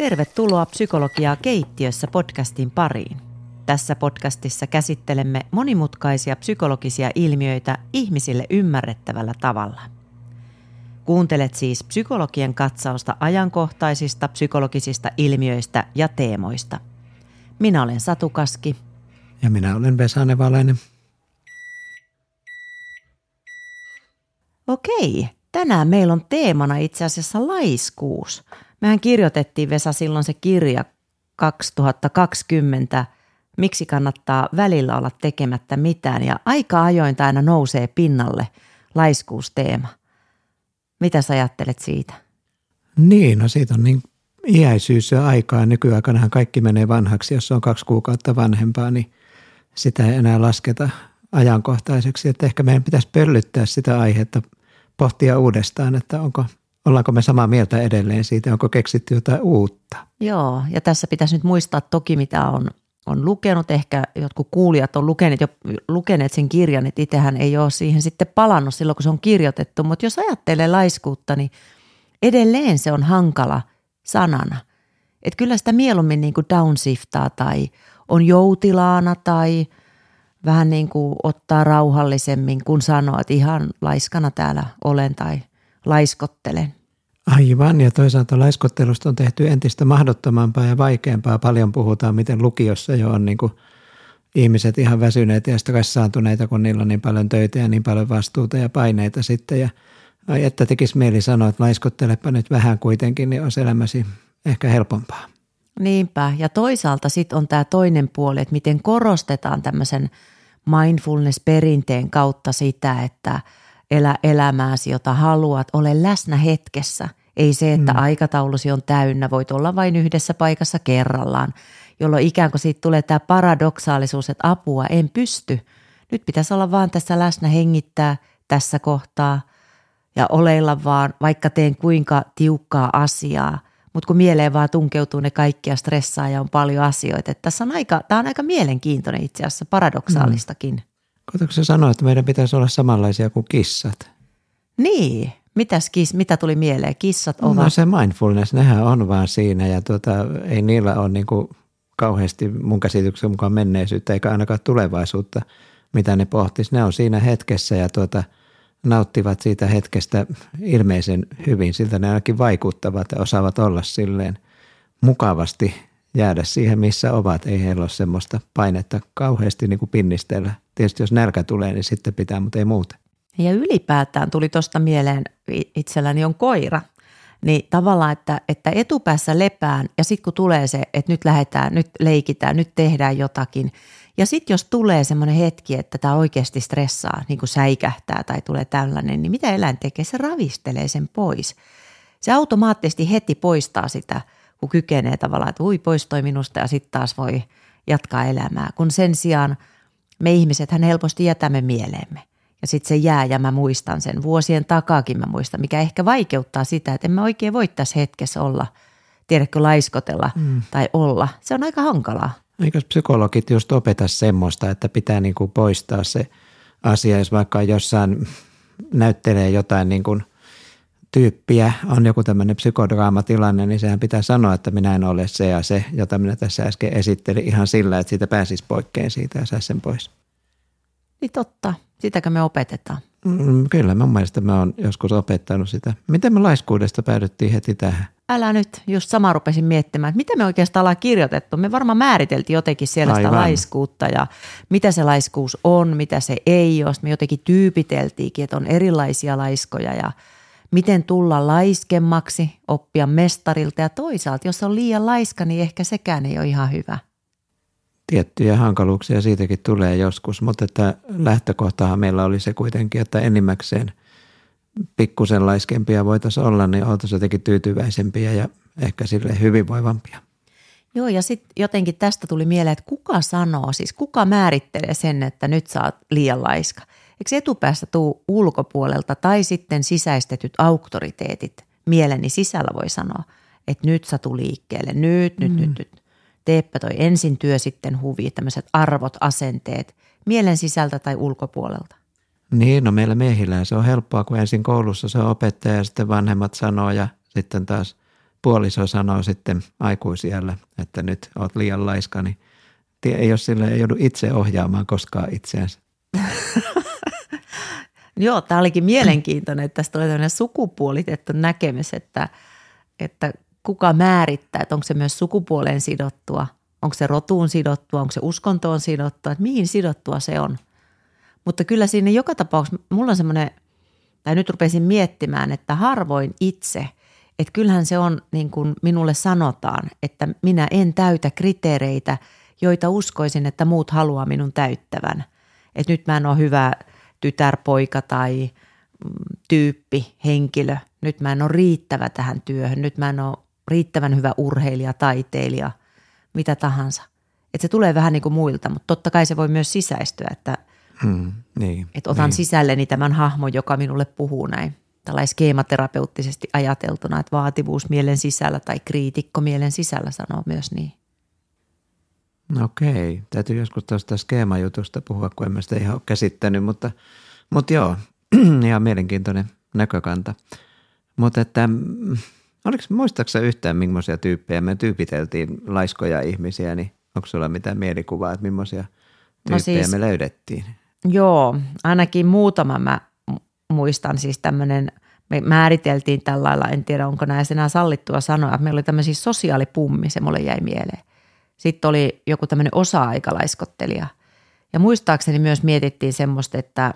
Tervetuloa Psykologiaa keittiössä podcastin pariin. Tässä podcastissa käsittelemme monimutkaisia psykologisia ilmiöitä ihmisille ymmärrettävällä tavalla. Kuuntelet siis psykologien katsausta ajankohtaisista psykologisista ilmiöistä ja teemoista. Minä olen Satu Kaski. Ja minä olen Vesa Nevalainen. Okei, tänään meillä on teemana itse asiassa laiskuus – Mehän kirjoitettiin Vesa silloin se kirja 2020, miksi kannattaa välillä olla tekemättä mitään ja aika ajoin aina nousee pinnalle laiskuusteema. Mitä sä ajattelet siitä? Niin, no siitä on niin iäisyys ja aikaa. Nykyaikanahan kaikki menee vanhaksi. Jos on kaksi kuukautta vanhempaa, niin sitä ei enää lasketa ajankohtaiseksi. Että ehkä meidän pitäisi pöllyttää sitä aihetta, pohtia uudestaan, että onko Ollaanko me samaa mieltä edelleen siitä, onko keksitty jotain uutta? Joo, ja tässä pitäisi nyt muistaa toki, mitä on, on lukenut. Ehkä jotkut kuulijat on lukeneet, jo, lukeneet sen kirjan, että itsehän ei ole siihen sitten palannut silloin, kun se on kirjoitettu. Mutta jos ajattelee laiskuutta, niin edelleen se on hankala sanana. Että kyllä sitä mieluummin niin kuin downshiftaa tai on joutilaana tai vähän niin kuin ottaa rauhallisemmin, kun sanoo, että ihan laiskana täällä olen tai laiskottelen. Aivan, ja toisaalta laiskottelusta on tehty entistä mahdottomampaa ja vaikeampaa. Paljon puhutaan, miten lukiossa jo on niin kuin ihmiset ihan väsyneet ja stressaantuneita, kun niillä on niin paljon töitä ja niin paljon vastuuta ja paineita sitten. Ja ai, että tekisi mieli sanoa, että laiskottelepa nyt vähän kuitenkin, niin olisi elämäsi ehkä helpompaa. Niinpä, ja toisaalta sitten on tämä toinen puoli, että miten korostetaan tämmöisen mindfulness-perinteen kautta sitä, että – elä elämääsi, jota haluat, ole läsnä hetkessä. Ei se, että mm. aikataulusi on täynnä, voit olla vain yhdessä paikassa kerrallaan, jolloin ikään kuin siitä tulee tämä paradoksaalisuus, että apua en pysty. Nyt pitäisi olla vaan tässä läsnä hengittää tässä kohtaa ja oleilla vaan, vaikka teen kuinka tiukkaa asiaa, mutta kun mieleen vaan tunkeutuu ne kaikkia stressaa ja on paljon asioita. Että tässä on aika, tämä on aika mielenkiintoinen itse asiassa, paradoksaalistakin. Mm. Koetko sä sanoa, että meidän pitäisi olla samanlaisia kuin kissat? Niin. Mitäs kiss, mitä tuli mieleen? Kissat ovat... No se mindfulness, nehän on vaan siinä ja tuota, ei niillä ole niin kuin kauheasti mun käsityksen mukaan menneisyyttä eikä ainakaan tulevaisuutta, mitä ne pohtis. Ne on siinä hetkessä ja tuota, nauttivat siitä hetkestä ilmeisen hyvin. Siltä ne ainakin vaikuttavat ja osaavat olla silleen mukavasti jäädä siihen, missä ovat. Ei heillä ole semmoista painetta kauheasti niin kuin pinnistellä. Tietysti jos nälkä tulee, niin sitten pitää, mutta ei muuta. Ja ylipäätään tuli tuosta mieleen, itselläni on koira, niin tavallaan, että, että etupäässä lepään ja sitten kun tulee se, että nyt lähdetään, nyt leikitään, nyt tehdään jotakin. Ja sitten jos tulee semmoinen hetki, että tämä oikeasti stressaa, niin kuin säikähtää tai tulee tällainen, niin mitä eläin tekee? Se ravistelee sen pois. Se automaattisesti heti poistaa sitä – kun kykenee tavallaan, että ui poistoi minusta ja sitten taas voi jatkaa elämää. Kun sen sijaan me ihmiset hän helposti jätämme mieleemme. Ja sitten se jää ja mä muistan sen. Vuosien takaakin mä muistan, mikä ehkä vaikeuttaa sitä, että en mä oikein voi tässä hetkessä olla, tiedätkö, laiskotella mm. tai olla. Se on aika hankalaa. Eikö psykologit just opeta semmoista, että pitää niin kuin poistaa se asia, jos vaikka jossain näyttelee jotain niin kuin tyyppiä, on joku tämmöinen psykodraamatilanne, niin sehän pitää sanoa, että minä en ole se ja se, jota minä tässä äsken esittelin ihan sillä, että siitä pääsisi poikkeen siitä ja saisi sen pois. Niin totta. Sitäkö me opetetaan? Mm, kyllä, mun mielestä mä oon joskus opettanut sitä. Miten me laiskuudesta päädyttiin heti tähän? Älä nyt, just sama rupesin miettimään, että mitä me oikeastaan ollaan kirjoitettu. Me varmaan määriteltiin jotenkin siellä sitä laiskuutta ja mitä se laiskuus on, mitä se ei ole. Me jotenkin tyypiteltiinkin, että on erilaisia laiskoja ja – miten tulla laiskemmaksi, oppia mestarilta ja toisaalta, jos on liian laiska, niin ehkä sekään ei ole ihan hyvä. Tiettyjä hankaluuksia siitäkin tulee joskus, mutta että lähtökohtahan meillä oli se kuitenkin, että enimmäkseen pikkusen laiskempia voitaisiin olla, niin oltaisiin jotenkin tyytyväisempiä ja ehkä sille hyvinvoivampia. Joo, ja sitten jotenkin tästä tuli mieleen, että kuka sanoo, siis kuka määrittelee sen, että nyt sä oot liian laiska – Eikö etupäästä tuu ulkopuolelta tai sitten sisäistetyt auktoriteetit mieleni sisällä voi sanoa, että nyt sä tuu liikkeelle, nyt, nyt, mm. nyt, nyt. Teepä toi ensin työ, sitten huvi, tämmöiset arvot, asenteet, mielen sisältä tai ulkopuolelta. Niin, no meillä miehillä se on helppoa, kun ensin koulussa se on opettaja ja sitten vanhemmat sanoo ja sitten taas puoliso sanoo sitten aikuisiellä, että nyt oot liian laiska, niin ei ole sille, ei joudu itse ohjaamaan koskaan itseänsä. Joo, tämä olikin mielenkiintoinen, että tästä oli tämmöinen sukupuolitettu näkemys, että, että kuka määrittää, että onko se myös sukupuoleen sidottua, onko se rotuun sidottua, onko se uskontoon sidottua, että mihin sidottua se on. Mutta kyllä siinä joka tapauksessa, mulla on semmoinen, tai nyt rupesin miettimään, että harvoin itse, että kyllähän se on niin kuin minulle sanotaan, että minä en täytä kriteereitä, joita uskoisin, että muut haluaa minun täyttävän. Että nyt mä en ole hyvä tytär, poika tai mm, tyyppi, henkilö. Nyt mä en ole riittävä tähän työhön. Nyt mä en ole riittävän hyvä urheilija, taiteilija, mitä tahansa. Että se tulee vähän niin kuin muilta, mutta totta kai se voi myös sisäistyä, että, hmm, niin, että otan niin. sisälleni tämän hahmon, joka minulle puhuu näin. Tällainen skeematerapeuttisesti ajateltuna, että vaativuus mielen sisällä tai kriitikko mielen sisällä sanoo myös niin. Okei, täytyy joskus tuosta skeemajutusta puhua, kun en mä sitä ihan ole käsittänyt, mutta, mutta joo, ihan mielenkiintoinen näkökanta. Mutta että, mm, oliko, muistaaksä yhtään, millaisia tyyppejä me tyypiteltiin laiskoja ihmisiä, niin onko sulla mitään mielikuvaa, että millaisia no tyyppejä no siis, me löydettiin? Joo, ainakin muutama mä muistan siis tämmöinen, me määriteltiin tällä lailla, en tiedä onko näissä enää sallittua sanoa, että meillä oli tämmöisiä sosiaalipummi, se mulle jäi mieleen. Sitten oli joku tämmöinen osa-aikalaiskottelija. Ja muistaakseni myös mietittiin semmoista, että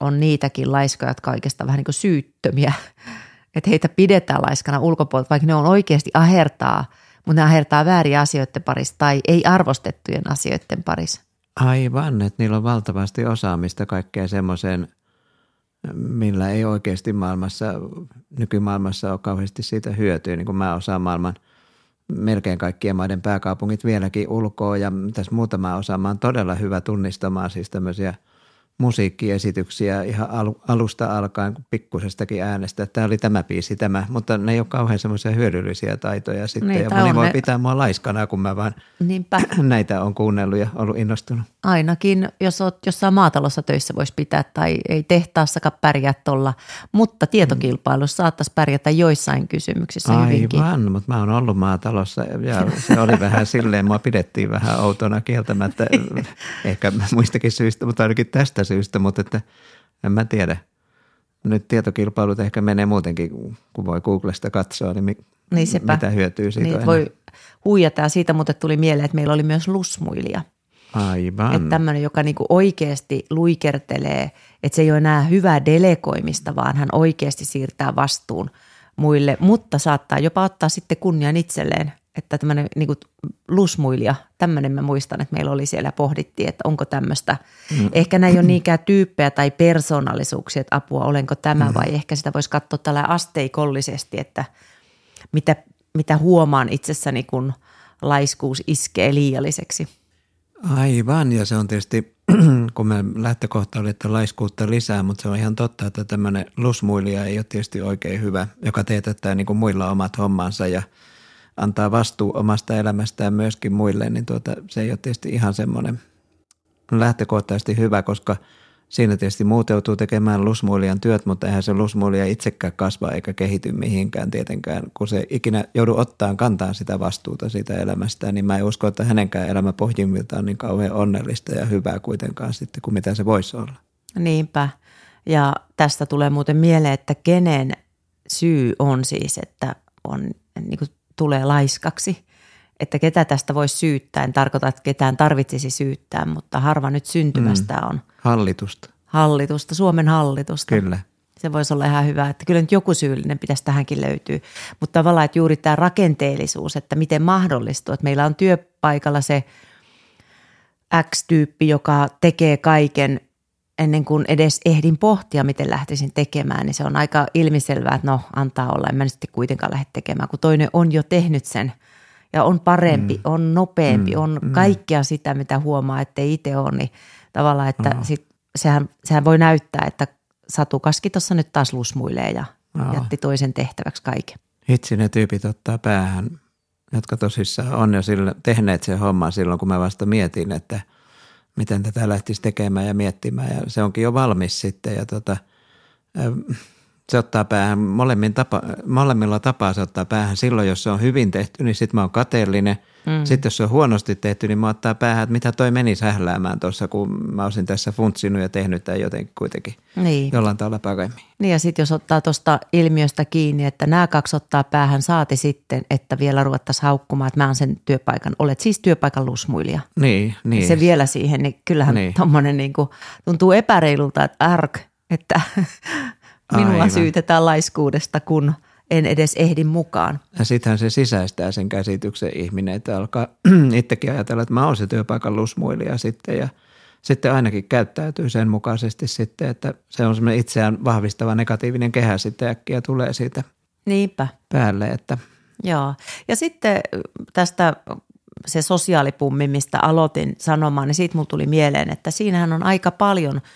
on niitäkin laiskoja, jotka oikeastaan vähän niin kuin syyttömiä. Että heitä pidetään laiskana ulkopuolelta, vaikka ne on oikeasti ahertaa, mutta ne ahertaa vääriä asioiden parissa tai ei arvostettujen asioiden parissa. Aivan, että niillä on valtavasti osaamista kaikkeen semmoiseen, millä ei oikeasti maailmassa, nykymaailmassa ole kauheasti siitä hyötyä, niin kuin mä osaan maailman – melkein kaikkien maiden pääkaupungit vieläkin ulkoa. Ja tässä muutama osa mä oon todella hyvä tunnistamaan siis tämmöisiä – musiikkiesityksiä ihan alusta alkaen pikkusestakin äänestä. Tämä oli tämä biisi tämä, mutta ne ei ole kauhean semmoisia hyödyllisiä taitoja sitten. Niin, ja moni voi ne... pitää mua laiskana, kun mä vaan Niinpä. näitä on kuunnellut ja ollut innostunut. Ainakin, jos olet jossain maatalossa töissä voisi pitää tai ei tehtaassakaan pärjää tuolla, mutta tietokilpailussa saattaisi pärjätä joissain kysymyksissä Aivan, hyvinkin. Aivan, mutta mä oon ollut maatalossa ja se oli vähän silleen, mua pidettiin vähän outona kieltämättä, ehkä muistakin syistä, mutta ainakin tästä syystä, mutta että en mä tiedä. Nyt tietokilpailut ehkä menee muutenkin, kun voi Googlesta katsoa, niin, mi, niin mitä hyötyy siitä niin, voi huijata siitä, mutta tuli mieleen, että meillä oli myös lusmuilija. Aivan. Että tämmöinen, joka niinku oikeasti luikertelee, että se ei ole enää hyvää delegoimista, vaan hän oikeasti siirtää vastuun muille, mutta saattaa jopa ottaa sitten kunnian itselleen että tämmöinen niin lusmuilija, tämmöinen mä muistan, että meillä oli siellä pohdittiin, että onko tämmöistä. Mm. Ehkä näin ole niinkään tyyppejä tai persoonallisuuksia, että apua, olenko tämä mm. vai ehkä sitä voisi katsoa tällä asteikollisesti, että mitä, mitä huomaan itsessäni, kun laiskuus iskee liialliseksi. Aivan, ja se on tietysti, kun me lähtökohta oli, että laiskuutta lisää, mutta se on ihan totta, että tämmöinen lusmuilija ei ole tietysti oikein hyvä, joka teetättää niin kuin muilla omat hommansa ja – antaa vastuu omasta elämästään myöskin muille, niin tuota, se ei ole tietysti ihan semmoinen lähtökohtaisesti hyvä, koska siinä tietysti muuteutuu tekemään lusmuilijan työt, mutta eihän se lusmuilija itsekään kasva eikä kehity mihinkään tietenkään, kun se ikinä joudu ottaan kantaa sitä vastuuta siitä elämästään, niin mä en usko, että hänenkään elämä pohjimmiltaan on niin kauhean onnellista ja hyvää kuitenkaan sitten kuin mitä se voisi olla. Niinpä. Ja tästä tulee muuten mieleen, että kenen syy on siis, että on niin kuin tulee laiskaksi. Että ketä tästä voisi syyttää, en tarkoita, että ketään tarvitsisi syyttää, mutta harva nyt syntymästä mm. on. Hallitusta. Hallitusta, Suomen hallitusta. Kyllä. Se voisi olla ihan hyvä, että kyllä nyt joku syyllinen pitäisi tähänkin löytyä. Mutta tavallaan, että juuri tämä rakenteellisuus, että miten mahdollistuu, että meillä on työpaikalla se X-tyyppi, joka tekee kaiken ennen kuin edes ehdin pohtia, miten lähtisin tekemään, niin se on aika ilmiselvää, että no antaa olla, en mä nyt sitten kuitenkaan lähde tekemään, kun toinen on jo tehnyt sen ja on parempi, mm. on nopeampi, mm. on mm. kaikkea sitä, mitä huomaa, että itse ole, niin tavallaan, että oh. sit, sehän, sehän voi näyttää, että Satu Kaski tuossa nyt taas lusmuilee ja oh. jätti toisen tehtäväksi kaiken. Hitsi ne tyypit ottaa päähän, jotka tosissaan on jo sillä, tehneet sen homman silloin, kun mä vasta mietin, että – miten tätä lähtisi tekemään ja miettimään. Ja se onkin jo valmis sitten ja tota, se ottaa päähän molemmin tapa, molemmilla tapaa se ottaa päähän. Silloin, jos se on hyvin tehty, niin sitten mä oon kateellinen. Mm. Sitten jos se on huonosti tehty, niin mä ottaa päähän, että mitä toi meni sähläämään tuossa, kun mä olisin tässä funtsinut ja tehnyt tämän jotenkin kuitenkin niin. jollain tavalla paremmin. Niin ja sitten jos ottaa tuosta ilmiöstä kiinni, että nämä kaksi ottaa päähän, saati sitten, että vielä ruvettaisiin haukkumaan, että mä oon sen työpaikan, olet siis työpaikan lusmuilija. Niin, niin. Se vielä siihen, niin kyllähän niin. tommonen niin kuin, tuntuu epäreilulta, että ark, että minua Aivan. syytetään laiskuudesta, kun en edes ehdi mukaan. Ja sittenhän se sisäistää sen käsityksen ihminen, että alkaa itsekin ajatella, että mä oon se työpaikan lusmuilija sitten ja sitten ainakin käyttäytyy sen mukaisesti sitten, että se on semmoinen itseään vahvistava negatiivinen kehä sitten äkkiä tulee siitä Niinpä. päälle. Että. Joo. Ja sitten tästä se sosiaalipummi, mistä aloitin sanomaan, niin siitä mulla tuli mieleen, että siinähän on aika paljon –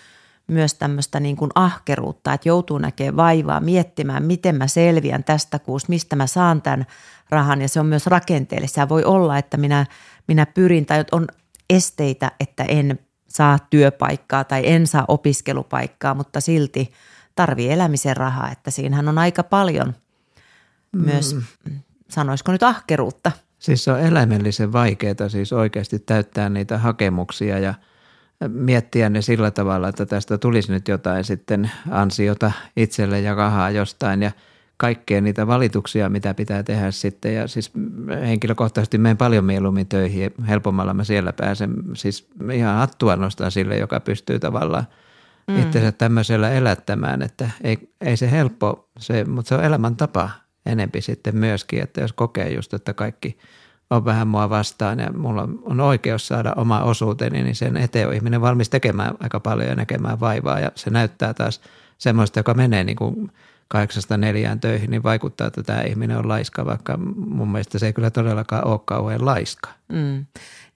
myös tämmöistä niin kuin ahkeruutta, että joutuu näkemään vaivaa, miettimään, miten mä selviän tästä kuusta, mistä mä saan tämän rahan ja se on myös rakenteellista. Voi olla, että minä, minä pyrin tai on esteitä, että en saa työpaikkaa tai en saa opiskelupaikkaa, mutta silti tarvii elämisen rahaa, että siinähän on aika paljon myös, mm. sanoisiko nyt ahkeruutta. Siis se on eläimellisen vaikeaa siis oikeasti täyttää niitä hakemuksia ja – miettiä ne sillä tavalla, että tästä tulisi nyt jotain sitten ansiota itselle ja rahaa jostain ja kaikkea niitä valituksia, mitä pitää tehdä sitten. Ja siis henkilökohtaisesti menen paljon mieluummin töihin, helpommalla mä siellä pääsen. Siis ihan hattua nostan sille, joka pystyy tavallaan mm. itsensä tämmöisellä elättämään, että ei, ei se helppo, se, mutta se on elämäntapa enempi sitten myöskin, että jos kokee just, että kaikki – on vähän mua vastaan ja mulla on oikeus saada oma osuuteni, niin sen eteen on ihminen valmis tekemään aika paljon ja näkemään vaivaa. Ja se näyttää taas semmoista, joka menee niin kuin kahdeksasta neljään töihin, niin vaikuttaa, että tämä ihminen on laiska, vaikka mun mielestä se ei kyllä todellakaan ole kauhean laiska. Mm.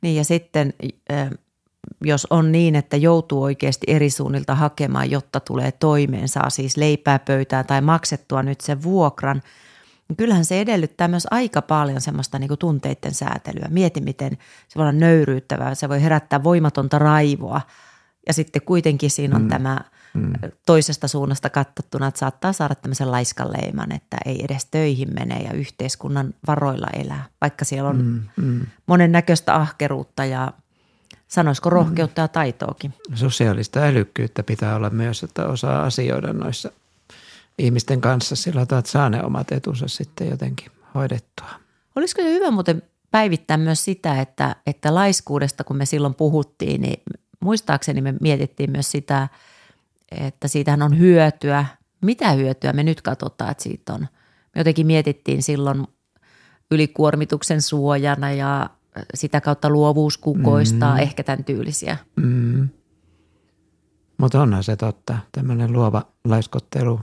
Niin ja sitten jos on niin, että joutuu oikeasti eri suunnilta hakemaan, jotta tulee toimeen, saa siis leipää pöytään tai maksettua nyt sen vuokran – niin kyllähän se edellyttää myös aika paljon semmoista niin kuin tunteiden säätelyä. Mieti, miten se voi olla nöyryyttävää, se voi herättää voimatonta raivoa ja sitten kuitenkin siinä on mm. tämä mm. toisesta suunnasta katsottuna, että saattaa saada tämmöisen laiskan leiman, että ei edes töihin mene ja yhteiskunnan varoilla elää, vaikka siellä on mm. Mm. monen näköistä ahkeruutta ja sanoisiko mm. rohkeutta mm. ja taitoakin. Sosiaalista älykkyyttä pitää olla myös, että osaa asioida noissa ihmisten kanssa sillä tavalla, että saa ne omat etunsa sitten jotenkin hoidettua. Olisiko se hyvä muuten päivittää myös sitä, että, että laiskuudesta kun me silloin puhuttiin, niin muistaakseni me mietittiin myös sitä, että siitähän on hyötyä. Mitä hyötyä me nyt katsotaan, että siitä on? Me jotenkin mietittiin silloin ylikuormituksen suojana ja sitä kautta luovuus kukoistaa, mm. ehkä tämän tyylisiä. Mm. Mutta onhan se totta, tämmöinen luova laiskottelu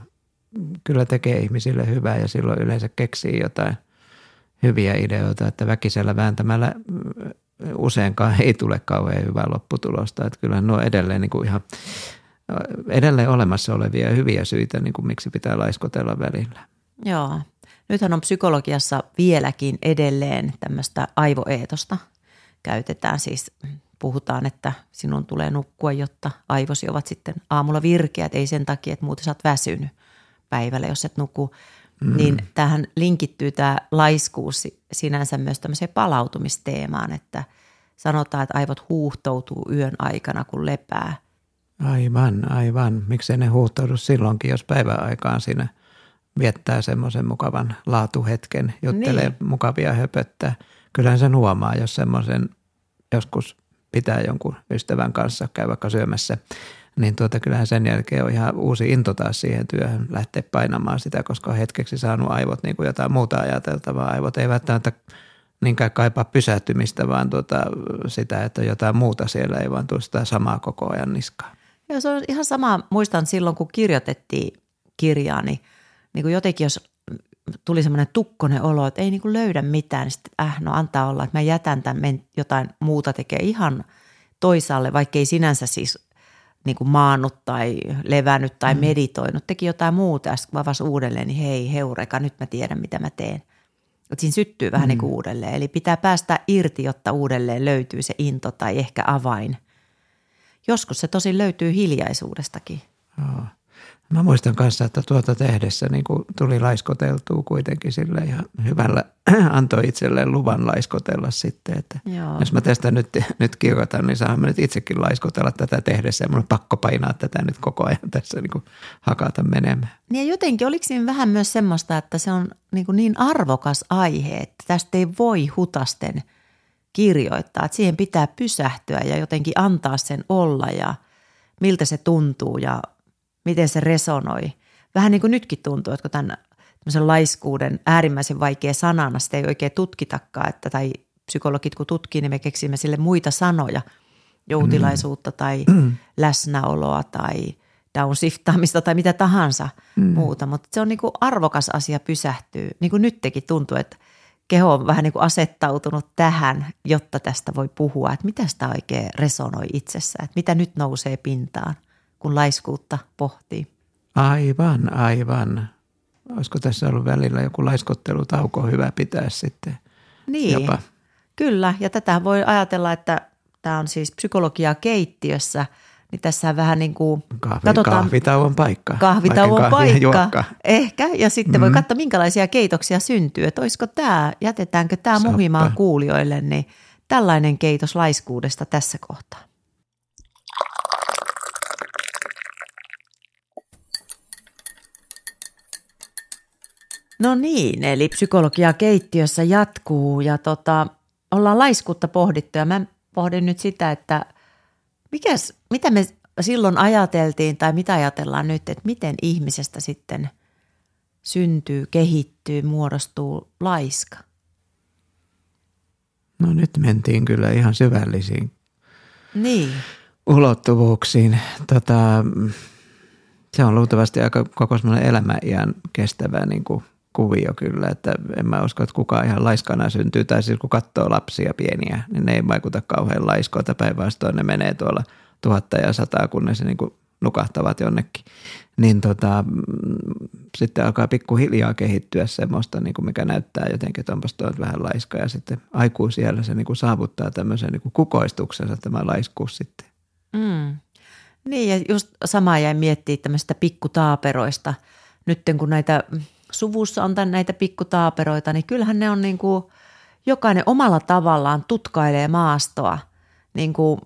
kyllä tekee ihmisille hyvää ja silloin yleensä keksii jotain hyviä ideoita, että väkisellä vääntämällä mm, useinkaan ei tule kauhean hyvää lopputulosta. Että kyllä nuo edelleen niin kuin ihan edelleen olemassa olevia hyviä syitä, niin kuin miksi pitää laiskotella välillä. Joo. Nythän on psykologiassa vieläkin edelleen tämmöistä aivoeetosta. Käytetään siis, puhutaan, että sinun tulee nukkua, jotta aivosi ovat sitten aamulla virkeät, ei sen takia, että muuten sä oot väsynyt päivällä, jos et nuku. Mm. Niin tähän linkittyy tämä laiskuus sinänsä myös tämmöiseen palautumisteemaan, että sanotaan, että aivot huuhtoutuu yön aikana, kun lepää. Aivan, aivan. Miksei ne huuhtoudu silloinkin, jos päiväaikaan siinä viettää semmoisen mukavan laatuhetken, juttelee niin. mukavia höpöttää. Kyllähän sen huomaa, jos semmoisen joskus pitää jonkun ystävän kanssa käy vaikka syömässä niin tuota, kyllähän sen jälkeen on ihan uusi into taas siihen työhön lähteä painamaan sitä, koska on hetkeksi saanut aivot niin kuin jotain muuta ajateltavaa. Aivot ei välttämättä niinkään kaipaa pysähtymistä, vaan tuota, sitä, että jotain muuta siellä ei vaan tule sitä samaa koko ajan niskaa. Joo, se on ihan sama. Muistan silloin, kun kirjoitettiin kirjaa, niin, niin kuin jotenkin jos tuli semmoinen tukkonen olo, että ei niin kuin löydä mitään, niin sitten äh, no antaa olla, että mä jätän tämän jotain muuta tekee ihan toisaalle, vaikka ei sinänsä siis niin kuin maannut tai levännyt tai mm. meditoinut, teki jotain muuta ja sitten avasi uudelleen, niin hei heureka, nyt mä tiedän mitä mä teen. Et siinä syttyy vähän mm. niin kuin uudelleen. Eli pitää päästä irti, jotta uudelleen löytyy se into tai ehkä avain. Joskus se tosi löytyy hiljaisuudestakin. Joo. Mä muistan kanssa, että tuota tehdessä niin kuin tuli laiskoteltua kuitenkin sille ihan hyvällä, antoi itselleen luvan laiskotella sitten. Että Joo. Jos mä tästä nyt, nyt kirjoitan, niin saan mä nyt itsekin laiskotella tätä tehdessä ja mun on pakko painaa tätä nyt koko ajan tässä niin kuin hakata menemään. Niin ja jotenkin oliko siinä vähän myös semmoista, että se on niin, kuin niin arvokas aihe, että tästä ei voi hutasten kirjoittaa. Että siihen pitää pysähtyä ja jotenkin antaa sen olla ja miltä se tuntuu ja miten se resonoi. Vähän niin kuin nytkin tuntuu, että kun tämän laiskuuden äärimmäisen vaikea sanana, sitä ei oikein tutkitakaan, että, tai psykologit kun tutkii, niin me keksimme sille muita sanoja, joutilaisuutta tai mm. läsnäoloa tai downsiftaamista tai mitä tahansa mm. muuta. Mutta se on niin kuin arvokas asia pysähtyä. Niin kuin nytkin tuntuu, että keho on vähän niin kuin asettautunut tähän, jotta tästä voi puhua, että mitä sitä oikein resonoi itsessä, että mitä nyt nousee pintaan – kun laiskuutta pohtii. Aivan, aivan. Olisiko tässä ollut välillä joku laiskottelutauko hyvä pitää sitten? Niin, jopa. kyllä. Ja tätä voi ajatella, että tämä on siis psykologia keittiössä, niin tässä vähän niin kuin Kahvi, katsotaan. Kahvitauon paikka. Kahvitauon paikka, juokka. ehkä. Ja sitten mm-hmm. voi katsoa, minkälaisia keitoksia syntyy. Että olisiko tämä, jätetäänkö tämä muhimaan kuulijoille, niin tällainen keitos laiskuudesta tässä kohtaa. No niin, eli psykologia keittiössä jatkuu ja tota, ollaan laiskuutta pohdittu ja mä pohdin nyt sitä, että mikäs, mitä me silloin ajateltiin tai mitä ajatellaan nyt, että miten ihmisestä sitten syntyy, kehittyy, muodostuu laiska? No nyt mentiin kyllä ihan syvällisiin niin. ulottuvuuksiin. Tota, se on luultavasti aika koko semmoinen elämäiän kestävä niin kuin – kuvio kyllä, että en mä usko, että kukaan ihan laiskana syntyy, tai siis kun katsoo lapsia pieniä, niin ne ei vaikuta kauhean laiskoilta, päinvastoin ne menee tuolla tuhatta ja sataa, kun ne se niin kuin nukahtavat jonnekin. Niin tota, sitten alkaa pikkuhiljaa kehittyä semmoista, niin kuin mikä näyttää jotenkin, että onpas tuo vähän laiska, ja sitten aikuisiellä se niin kuin saavuttaa tämmöisen niin kuin kukoistuksensa tämä laiskuus sitten. Mm. Niin ja just sama jäi miettiä tämmöistä pikkutaaperoista, nyt kun näitä suvussa on tämän, näitä pikkutaaperoita, niin kyllähän ne on niin kuin, jokainen omalla tavallaan tutkailee maastoa. Niin kuin,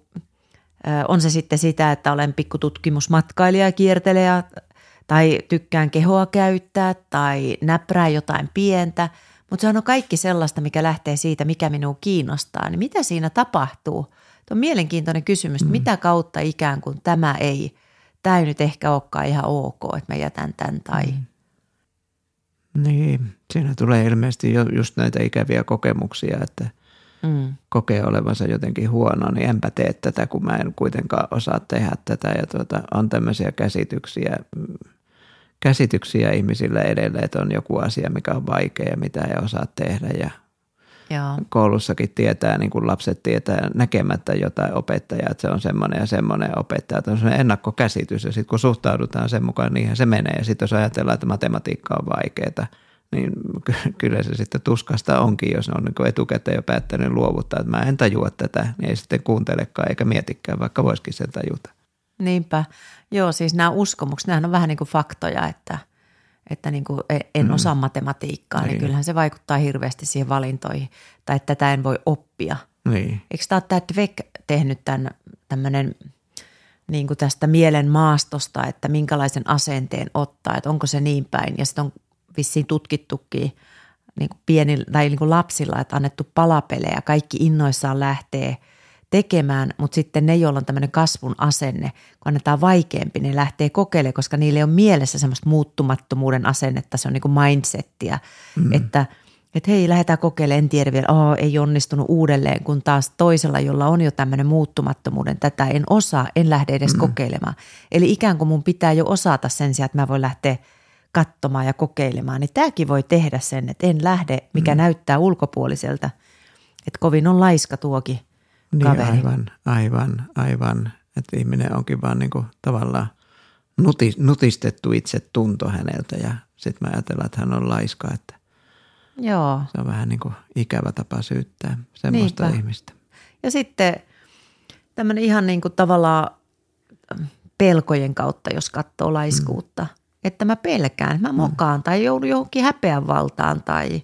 on se sitten sitä, että olen pikkututkimusmatkailija, kiertelejä tai tykkään kehoa käyttää tai näprää jotain pientä, mutta se on kaikki sellaista, mikä lähtee siitä, mikä minua kiinnostaa. Niin mitä siinä tapahtuu? Tuo on mielenkiintoinen kysymys, mm. mitä kautta ikään kuin tämä ei, tämä ei nyt ehkä olekaan ihan ok, että mä jätän tämän tai mm. Niin, siinä tulee ilmeisesti jo just näitä ikäviä kokemuksia, että mm. kokee olevansa jotenkin huono, niin enpä tee tätä, kun mä en kuitenkaan osaa tehdä tätä. Ja tuota, on tämmöisiä käsityksiä, käsityksiä ihmisillä edelleen, että on joku asia, mikä on vaikea ja mitä ei osaa tehdä ja Joo. koulussakin tietää, niin kuin lapset tietää näkemättä jotain opettajaa, että se on semmoinen ja semmoinen opettaja. Että on semmoinen ennakkokäsitys ja sitten kun suhtaudutaan sen mukaan, niin se menee. Ja sitten jos ajatellaan, että matematiikka on vaikeaa, niin kyllä se sitten tuskasta onkin, jos on niin etukäteen jo päättänyt luovuttaa, että mä en tajua tätä, niin ei sitten kuuntelekaan eikä mietikään, vaikka voisikin sen tajuta. Niinpä. Joo, siis nämä uskomukset, nämä on vähän niin kuin faktoja, että – että niin kuin e- en mm. osaa matematiikkaa, niin. niin kyllähän se vaikuttaa hirveästi siihen valintoihin. Tai että tätä en voi oppia. Niin. Eikö tämä tämä Dweck tehnyt tämän tämmöinen niin kuin tästä mielen maastosta, että minkälaisen asenteen ottaa, että onko se niin päin. Ja sitten on vissiin tutkittukin niin kuin pienillä, tai niin kuin lapsilla, että annettu palapelejä, kaikki innoissaan lähtee – tekemään, mutta sitten ne, joilla on tämmöinen kasvun asenne, kun annetaan vaikeampi, ne lähtee kokeilemaan, koska niille on mielessä semmoista muuttumattomuuden asennetta, se on niin kuin mindsettiä, mm. että että hei, lähdetään kokeilemaan, en tiedä vielä, oh, ei onnistunut uudelleen, kun taas toisella, jolla on jo tämmöinen muuttumattomuuden, tätä en osaa, en lähde edes mm. kokeilemaan. Eli ikään kuin mun pitää jo osata sen sijaan, että mä voin lähteä katsomaan ja kokeilemaan, niin tämäkin voi tehdä sen, että en lähde, mikä mm. näyttää ulkopuoliselta, että kovin on laiska tuokin – niin, kaveri. aivan, aivan, aivan. Että ihminen onkin vaan niin kuin tavallaan nuti, nutistettu itse tunto häneltä ja sitten mä ajatellaan, että hän on laiska, että Joo. se on vähän niin kuin ikävä tapa syyttää semmoista Niinpä. ihmistä. Ja sitten tämmöinen ihan niin kuin tavallaan pelkojen kautta, jos katsoo laiskuutta. Mm. Että mä pelkään, mä mokaan mm. tai joudun johonkin häpeän valtaan tai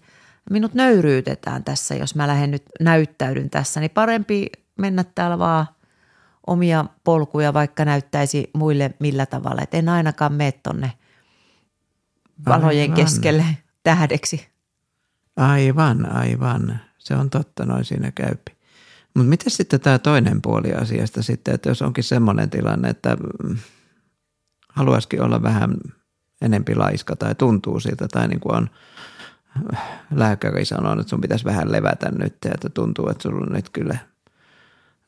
minut nöyryytetään tässä, jos mä lähden nyt näyttäydyn tässä. Niin parempi mennä täällä vaan omia polkuja, vaikka näyttäisi muille millä tavalla. Että en ainakaan mene tonne valojen aivan. keskelle tähdeksi. Aivan, aivan. Se on totta, noin siinä käypi. Mutta miten sitten tämä toinen puoli asiasta sitten, että jos onkin semmoinen tilanne, että haluaisikin olla vähän enempi laiska tai tuntuu siltä tai niin kuin on lääkäri sanonut, että sun pitäisi vähän levätä nyt ja että tuntuu, että sulla on nyt kyllä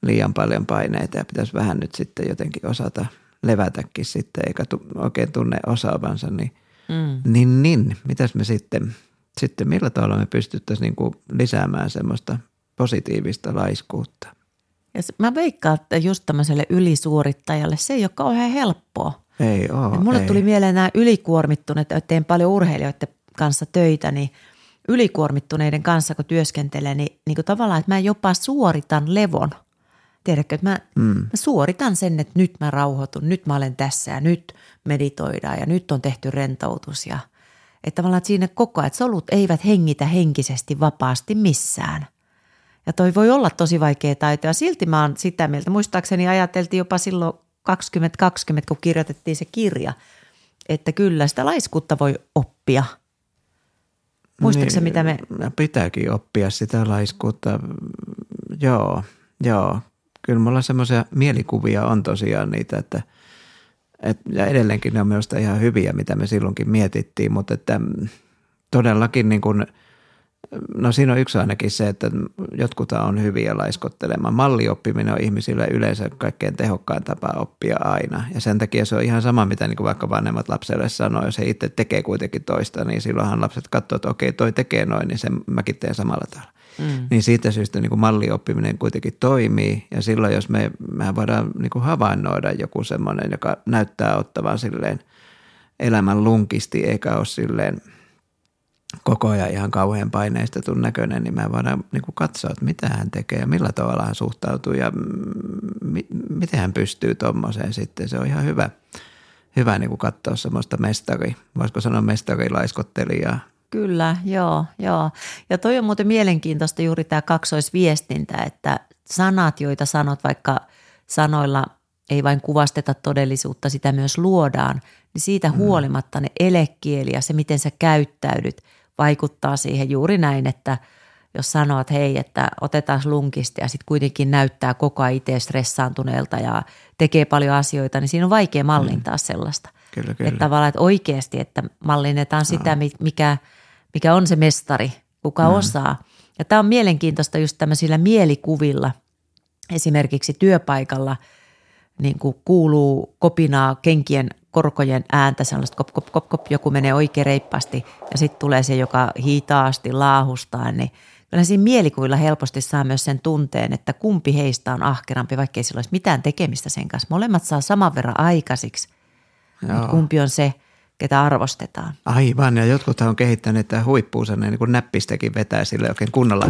liian paljon paineita ja pitäisi vähän nyt sitten jotenkin osata levätäkin sitten eikä tu, oikein tunne osaavansa, niin, mm. niin, niin mitäs me sitten, sitten millä tavalla me pystyttäisiin niin kuin lisäämään semmoista positiivista laiskuutta? Ja mä veikkaan, että just tämmöiselle ylisuorittajalle se ei ole kauhean helppoa. Ei ole, ja mulle ei. tuli mieleen nämä ylikuormittuneet, että teen paljon urheilijoiden kanssa töitä, niin ylikuormittuneiden kanssa kun työskentelen, niin, niin kuin tavallaan, että mä jopa suoritan levon – Tiedätkö, että mä, mm. mä suoritan sen, että nyt mä rauhoitun, nyt mä olen tässä ja nyt meditoidaan ja nyt on tehty rentoutus. Ja, että tavallaan että siinä koko ajan, että solut eivät hengitä henkisesti vapaasti missään. Ja toi voi olla tosi vaikea taito ja silti mä oon sitä mieltä. Muistaakseni ajateltiin jopa silloin 2020, kun kirjoitettiin se kirja, että kyllä sitä laiskuutta voi oppia. Muistatko niin, mitä me... Pitääkin oppia sitä laiskuutta. Joo, joo kyllä mulla semmoisia mielikuvia on tosiaan niitä, että et, ja edelleenkin ne on minusta ihan hyviä, mitä me silloinkin mietittiin, mutta että todellakin niin kuin, no siinä on yksi ainakin se, että jotkut on hyviä laiskottelemaan. Mallioppiminen on ihmisille yleensä kaikkein tehokkain tapa oppia aina. Ja sen takia se on ihan sama, mitä niin kuin vaikka vanhemmat lapselle sanoo. Jos he itse tekee kuitenkin toista, niin silloinhan lapset katsoo, että okei, toi tekee noin, niin sen mäkin teen samalla tavalla. Mm. Niin siitä syystä niin kuin mallioppiminen kuitenkin toimii ja silloin jos me, mehän voidaan niin kuin havainnoida joku semmoinen, joka näyttää ottavan silleen elämän lunkisti eikä ole silleen koko ajan ihan kauhean paineistetun näköinen, niin me voidaan niin kuin katsoa, että mitä hän tekee ja millä tavalla hän suhtautuu ja mi- miten hän pystyy tuommoiseen sitten. Se on ihan hyvä, hyvä niin kuin katsoa semmoista mestari, voisiko sanoa mestarilaiskottelijaa Kyllä, joo, joo. Ja toi on muuten mielenkiintoista juuri tämä kaksoisviestintä, että sanat, joita sanot, vaikka sanoilla ei vain kuvasteta todellisuutta, sitä myös luodaan, niin siitä mm. huolimatta ne elekieli ja se, miten sä käyttäydyt, vaikuttaa siihen juuri näin, että jos sanoo, hei, että otetaan lunkisti ja sitten kuitenkin näyttää koko ajan itse stressaantuneelta ja tekee paljon asioita, niin siinä on vaikea mallintaa mm. sellaista. Kyllä, kyllä. Että tavallaan, että oikeasti, että mallinnetaan sitä, no. mikä – mikä on se mestari, kuka mm. osaa. Ja tämä on mielenkiintoista just tämmöisillä mielikuvilla. Esimerkiksi työpaikalla niin kuin kuuluu kopinaa kenkien korkojen ääntä, sellaista kop, kop, kop, kop, joku menee oikein reippaasti ja sitten tulee se, joka hitaasti laahustaa, niin kyllä siinä mielikuvilla helposti saa myös sen tunteen, että kumpi heistä on ahkerampi, vaikkei sillä olisi mitään tekemistä sen kanssa. Molemmat saa saman verran aikaisiksi, mutta kumpi on se – ketä arvostetaan. Aivan, ja jotkut on kehittäneet tämä huippuunsa, niin kuin näppistäkin vetää sille oikein kunnolla.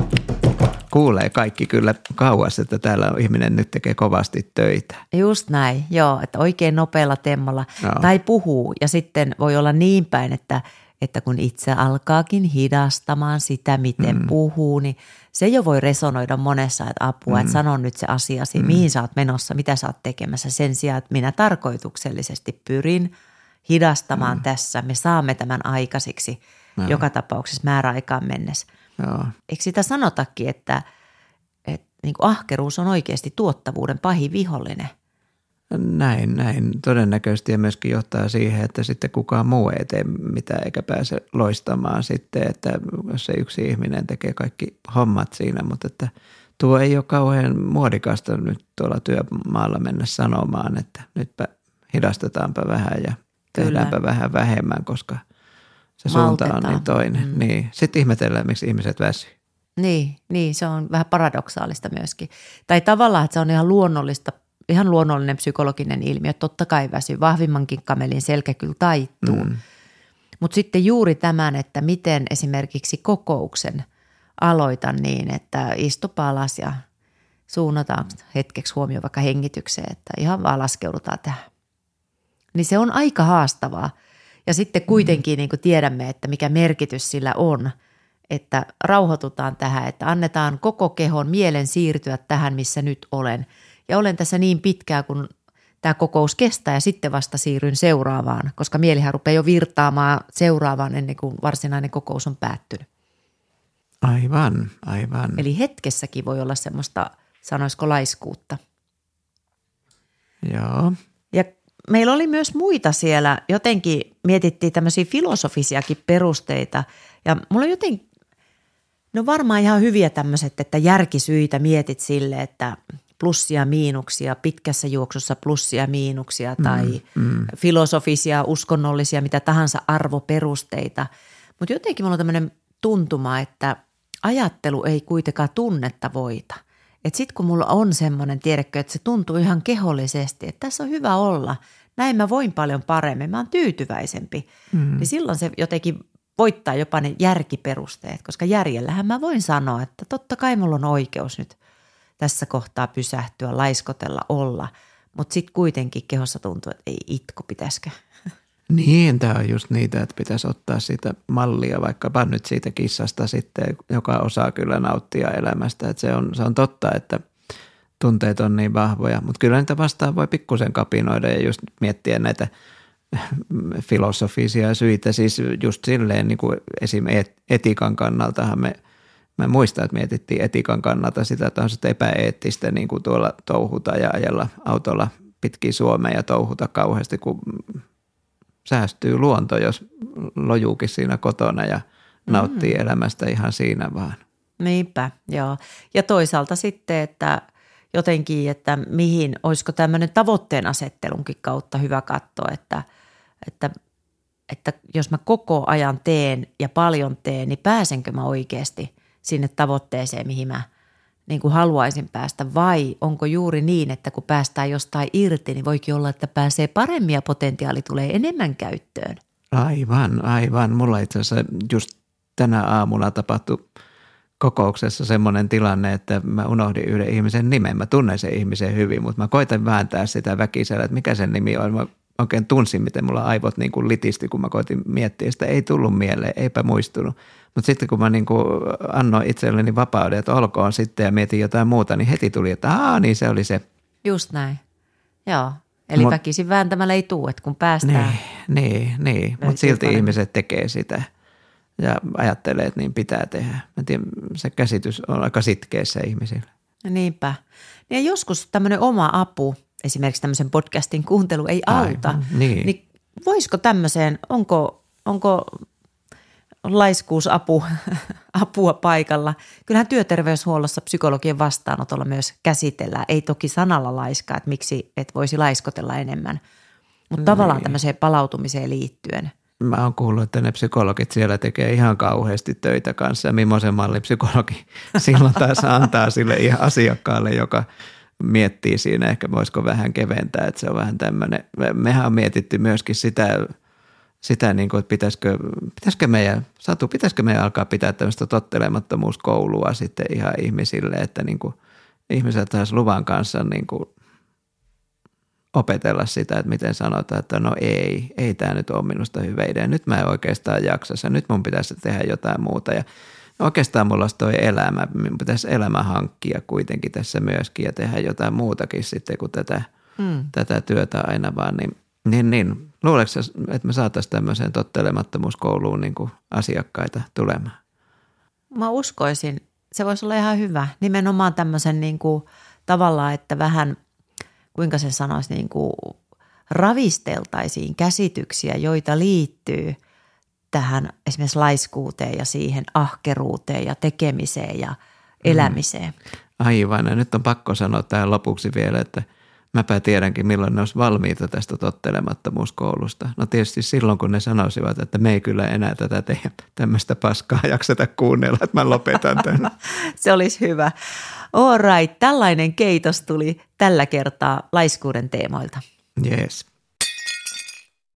Kuulee kaikki kyllä kauas, että täällä ihminen nyt tekee kovasti töitä. Just näin, joo, että oikein nopealla temmalla. Joo. Tai puhuu, ja sitten voi olla niin päin, että, että kun itse alkaakin hidastamaan sitä, miten mm. puhuu, niin se jo voi resonoida monessa, että apua, mm. että sano nyt se asiasi, mm. mihin sä oot menossa, mitä sä oot tekemässä sen sijaan, että minä tarkoituksellisesti pyrin – hidastamaan mm. tässä. Me saamme tämän aikaisiksi Joo. joka tapauksessa määräaikaan mennessä. Joo. Eikö sitä sanotakin, että, että niin kuin ahkeruus on oikeasti tuottavuuden pahin vihollinen? Näin, näin. Todennäköisesti ja myöskin johtaa siihen, että sitten kukaan muu ei tee mitään eikä pääse loistamaan sitten, että jos se yksi ihminen tekee kaikki hommat siinä, mutta että tuo ei ole kauhean muodikasta nyt tuolla työmaalla mennä sanomaan, että nytpä hidastetaanpa vähän ja tehdäänpä Kyllä. vähän vähemmän, koska se suunta on niin toinen. Mm. Niin. Sitten ihmetellään, miksi ihmiset väsyy. Niin, niin, se on vähän paradoksaalista myöskin. Tai tavallaan, että se on ihan luonnollista, ihan luonnollinen psykologinen ilmiö. Totta kai väsyy, vahvimmankin kamelin selkä kyllä taittuu. Mm. Mutta sitten juuri tämän, että miten esimerkiksi kokouksen aloitan niin, että istupa alas ja suunnataan hetkeksi huomioon vaikka hengitykseen, että ihan vaan laskeudutaan tähän. niin se on aika haastavaa. Ja sitten kuitenkin niin kuin tiedämme, että mikä merkitys sillä on, että rauhoitutaan tähän, että annetaan koko kehon mielen siirtyä tähän, missä nyt olen. Ja olen tässä niin pitkään, kun tämä kokous kestää ja sitten vasta siirryn seuraavaan, koska mielihän rupeaa jo virtaamaan seuraavaan ennen kuin varsinainen kokous on päättynyt. Aivan, aivan. Eli hetkessäkin voi olla semmoista, sanoisiko laiskuutta. Joo. Meillä oli myös muita siellä, jotenkin mietittiin tämmöisiä filosofisiakin perusteita ja mulla on jotenkin, no varmaan ihan hyviä tämmöiset, että järkisyitä mietit sille, että plussia, miinuksia, pitkässä juoksussa plussia, miinuksia tai mm, mm. filosofisia, uskonnollisia, mitä tahansa arvoperusteita. Mutta jotenkin mulla on tämmöinen tuntuma, että ajattelu ei kuitenkaan tunnetta voita. Että sitten kun mulla on semmoinen, tiedätkö, että se tuntuu ihan kehollisesti, että tässä on hyvä olla, näin mä voin paljon paremmin, mä oon tyytyväisempi, mm. niin silloin se jotenkin voittaa jopa ne järkiperusteet, koska järjellähän mä voin sanoa, että totta kai mulla on oikeus nyt tässä kohtaa pysähtyä, laiskotella, olla. Mutta sitten kuitenkin kehossa tuntuu, että ei itku, pitäisikö? Niin, tämä on just niitä, että pitäisi ottaa siitä mallia vaikkapa nyt siitä kissasta sitten, joka osaa kyllä nauttia elämästä. Että se, on, se on totta, että tunteet on niin vahvoja, mutta kyllä niitä vastaan voi pikkusen kapinoida ja just miettiä näitä filosofisia syitä. Siis just silleen niin kuin esim. etikan kannaltahan me – Mä muistan, että mietittiin etikan kannalta sitä, että on sitten epäeettistä niin kuin tuolla touhuta ja ajella autolla pitkin Suomea ja touhuta kauheasti, kun säästyy luonto, jos lojuukin siinä kotona ja nauttii mm. elämästä ihan siinä vaan. Niinpä, joo. Ja toisaalta sitten, että jotenkin, että mihin, olisiko tämmöinen tavoitteen asettelunkin kautta hyvä katsoa, että, että, että jos mä koko ajan teen ja paljon teen, niin pääsenkö mä oikeasti sinne tavoitteeseen, mihin mä niin kuin haluaisin päästä, vai onko juuri niin, että kun päästään jostain irti, niin voikin olla, että pääsee paremmin ja potentiaali tulee enemmän käyttöön. Aivan, aivan. Mulla itse asiassa just tänä aamuna tapahtui kokouksessa semmoinen tilanne, että mä unohdin yhden ihmisen nimen. Mä tunnen sen ihmisen hyvin, mutta mä koitan vääntää sitä väkisellä, että mikä sen nimi on. Mä oikein tunsin, miten mulla aivot niin kuin litisti, kun mä koitin miettiä sitä. Ei tullut mieleen, eipä muistunut. Mutta sitten kun mä niin kuin annoin itselleni vapauden, että olkoon sitten ja mietin jotain muuta, niin heti tuli, että aa niin se oli se. Just näin. Joo. Eli Mut, väkisin vääntämällä ei tule, että kun päästään. Niin, niin, niin. mutta silti paremmin. ihmiset tekee sitä ja ajattelee, että niin pitää tehdä. Mä tiedän, se käsitys on aika sitkeessä ihmisillä. Niinpä. Ja joskus tämmöinen oma apu, esimerkiksi tämmöisen podcastin kuuntelu ei auta. Aivan, niin. niin voisiko tämmöiseen, onko, onko laiskuusapu, apua paikalla. Kyllähän työterveyshuollossa psykologien vastaanotolla myös käsitellään. Ei toki sanalla laiskaa, että miksi et voisi laiskotella enemmän, mutta tavallaan niin. tämmöiseen palautumiseen liittyen. Mä oon kuullut, että ne psykologit siellä tekee ihan kauheasti töitä kanssa. Ja millaisen mallin psykologi silloin taas antaa sille ihan asiakkaalle, joka miettii siinä, ehkä voisiko vähän keventää, että se on vähän tämmöinen. Mehän on mietitty myöskin sitä sitä, niin kuin, että pitäisikö, pitäisikö meidän, Satu, pitäisikö meidän alkaa pitää tämmöistä tottelemattomuuskoulua sitten ihan ihmisille, että niin kuin, ihmiset taas luvan kanssa niin kuin, opetella sitä, että miten sanotaan, että no ei, ei tämä nyt ole minusta hyvä idea. Nyt mä en oikeastaan jaksa nyt mun pitäisi tehdä jotain muuta ja oikeastaan mulla olisi toi elämä, minun pitäisi elämä hankkia kuitenkin tässä myöskin ja tehdä jotain muutakin sitten kuin tätä, hmm. tätä työtä aina vaan, niin, niin, niin Luuletko, että me saataisiin tämmöiseen tottelemattomuuskouluun niin kuin asiakkaita tulemaan? Mä uskoisin. Se voisi olla ihan hyvä. Nimenomaan tämmöisen niin kuin, tavallaan, että vähän, kuinka se sanoisi, niin kuin, ravisteltaisiin käsityksiä, joita liittyy tähän esimerkiksi laiskuuteen ja siihen ahkeruuteen ja tekemiseen ja elämiseen. Mm. Aivan. Ja nyt on pakko sanoa tähän lopuksi vielä, että – mäpä tiedänkin milloin ne olisi valmiita tästä tottelemattomuuskoulusta. No tietysti silloin, kun ne sanoisivat, että me ei kyllä enää tätä tehdä tämmöistä paskaa jakseta kuunnella, että mä lopetan tämän. Se olisi hyvä. All right, tällainen keitos tuli tällä kertaa laiskuuden teemoilta. Yes.